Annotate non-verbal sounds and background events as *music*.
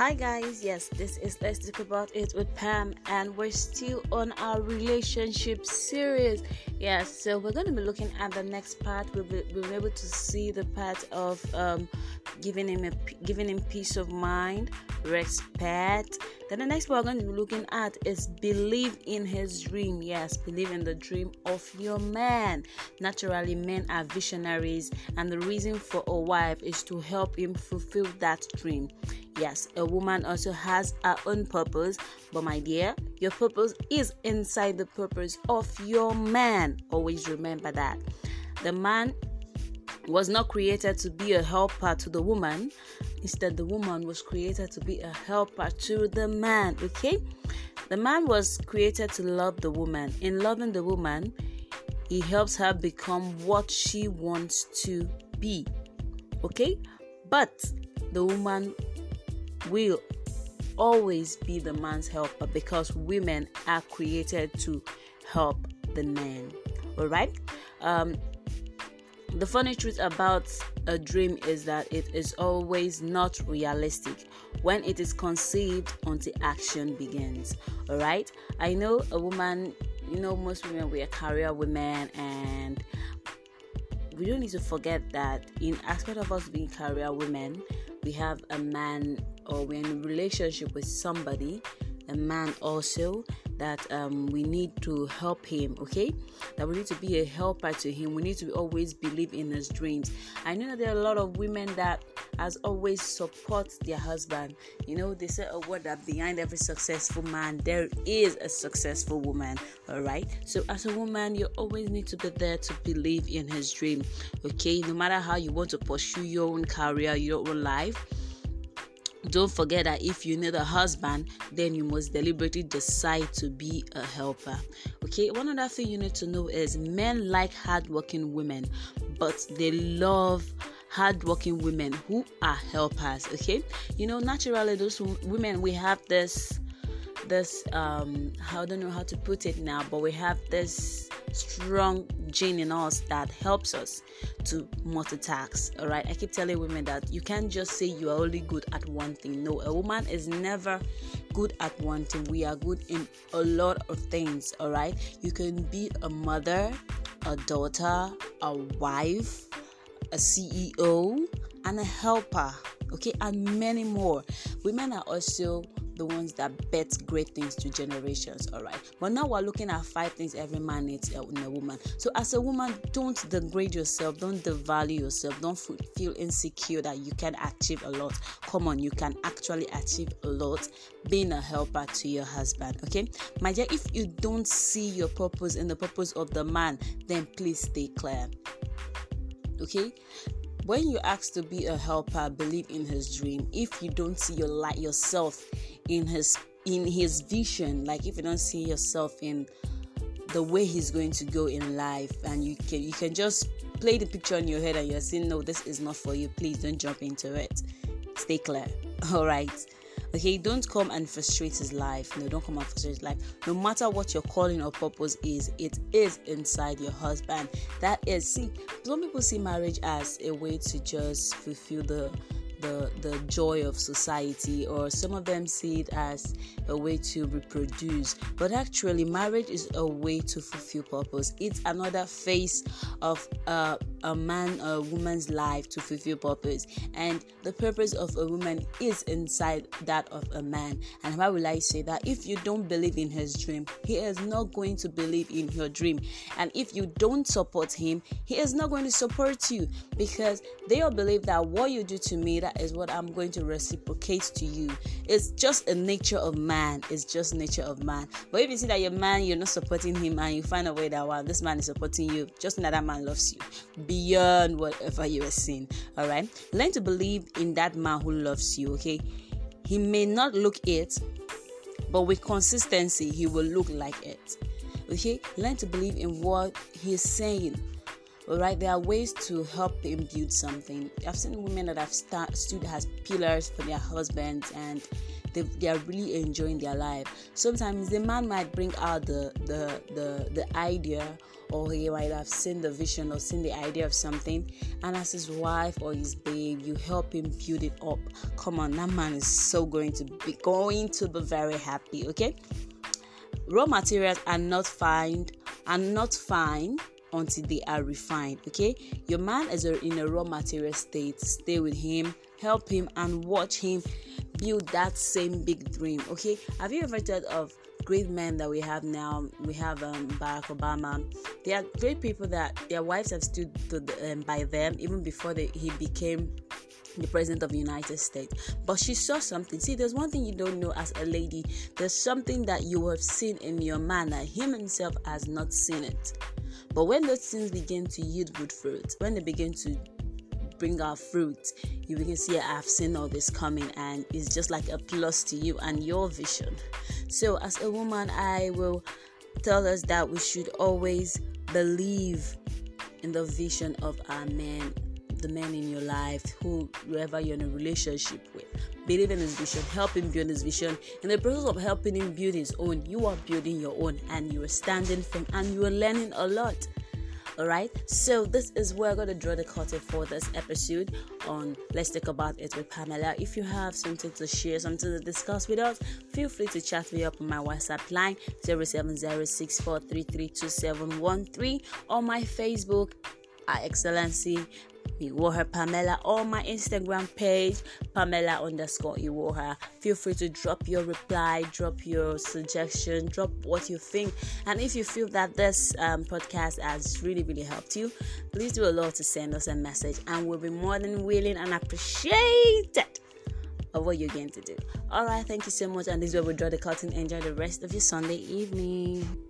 Hi guys, yes, this is Let's Talk About It with Pam, and we're still on our relationship series. Yes, so we're going to be looking at the next part. We'll be, we'll be able to see the part of um, giving him a, giving him peace of mind, respect. Then the next we're going to be looking at is believe in his dream. Yes, believe in the dream of your man. Naturally, men are visionaries, and the reason for a wife is to help him fulfill that dream. Yes, a woman also has her own purpose, but my dear, your purpose is inside the purpose of your man. Always remember that. The man was not created to be a helper to the woman. Instead, the woman was created to be a helper to the man. Okay? The man was created to love the woman. In loving the woman, he helps her become what she wants to be. Okay? But the woman will always be the man's helper because women are created to help the man. All right. Um, the funny truth about a dream is that it is always not realistic when it is conceived until action begins. All right. I know a woman. You know, most women we are career women and we don't need to forget that in aspect of us being career women, we have a man or we're in a relationship with somebody, a man also, that um, we need to help him, okay? That we need to be a helper to him. We need to always believe in his dreams. I know there are a lot of women that as always support their husband. You know, they say a word that behind every successful man there is a successful woman. All right. So as a woman, you always need to be there to believe in his dream. Okay, no matter how you want to pursue your own career, your own life don't forget that if you need a husband, then you must deliberately decide to be a helper. Okay, one other thing you need to know is men like hardworking women, but they love hardworking women who are helpers. Okay, you know, naturally, those women we have this this um I don't know how to put it now, but we have this strong gene in us that helps us to multitask. All right, I keep telling women that you can't just say you are only good at one thing. No, a woman is never good at one thing. We are good in a lot of things. All right, you can be a mother, a daughter, a wife, a CEO, and a helper. Okay, and many more. Women are also the ones that bet great things to generations, all right? But now we're looking at five things every man needs uh, in a woman. So, as a woman, don't degrade yourself, don't devalue yourself, don't feel insecure that you can achieve a lot. Come on, you can actually achieve a lot being a helper to your husband, okay? My dear, if you don't see your purpose in the purpose of the man, then please stay clear okay when you ask to be a helper believe in his dream. If you don't see your light yourself in his in his vision like if you don't see yourself in the way he's going to go in life and you can you can just play the picture in your head and you're saying no this is not for you. Please don't jump into it. Stay clear. *laughs* All right okay don't come and frustrate his life. No don't come and frustrate his life. No matter what your calling or purpose is it is inside your husband. That is see some people see marriage as a way to just fulfill the the the joy of society or some of them see it as a way to reproduce. But actually marriage is a way to fulfill purpose. It's another face of uh, a man or a woman's life to fulfill purpose and the purpose of a woman is inside that of a man and why will i say that if you don't believe in his dream he is not going to believe in your dream and if you don't support him he is not going to support you because they all believe that what you do to me that is what I'm going to reciprocate to you. It's just a nature of man. It's just nature of man. But if you see that your man, you're not supporting him, and you find a way that wow, this man is supporting you, just know that man loves you beyond whatever you are seeing. All right, learn to believe in that man who loves you. Okay, he may not look it, but with consistency, he will look like it. Okay, learn to believe in what he's saying right, there are ways to help them build something. I've seen women that have st- stood as pillars for their husbands, and they, they are really enjoying their life. Sometimes the man might bring out the the the, the idea or he might have seen the vision or seen the idea of something and as his wife or his babe you help him build it up come on that man is so going to be going to be very happy okay raw materials are not fine are not fine until they are refined okay your man is in a raw material state stay with him help him and watch him build that same big dream okay have you ever thought of great men that we have now we have um, barack obama they are great people that their wives have stood the, um, by them even before they, he became the president of the United States. But she saw something. See, there's one thing you don't know as a lady. There's something that you have seen in your man that him himself has not seen it. But when those things begin to yield good fruit, when they begin to bring out fruit, you begin to see, I've seen all this coming, and it's just like a plus to you and your vision. So, as a woman, I will tell us that we should always believe in the vision of our men the men in your life, who, whoever you're in a relationship with. Believe in his vision, help him build his vision. In the process of helping him build his own, you are building your own and you are standing firm and you are learning a lot. Alright, so this is where I'm going to draw the curtain for this episode on Let's Talk About It with Pamela. If you have something to share, something to discuss with us, feel free to chat me up on my WhatsApp line 070643327113 or my Facebook at Excellency Iwoha Pamela or my Instagram page, Pamela underscore Iwoha. Feel free to drop your reply, drop your suggestion, drop what you think. And if you feel that this um, podcast has really, really helped you, please do a lot to send us a message and we'll be more than willing and appreciated of what you're going to do. All right, thank you so much. And this is where we draw the curtain. Enjoy the rest of your Sunday evening.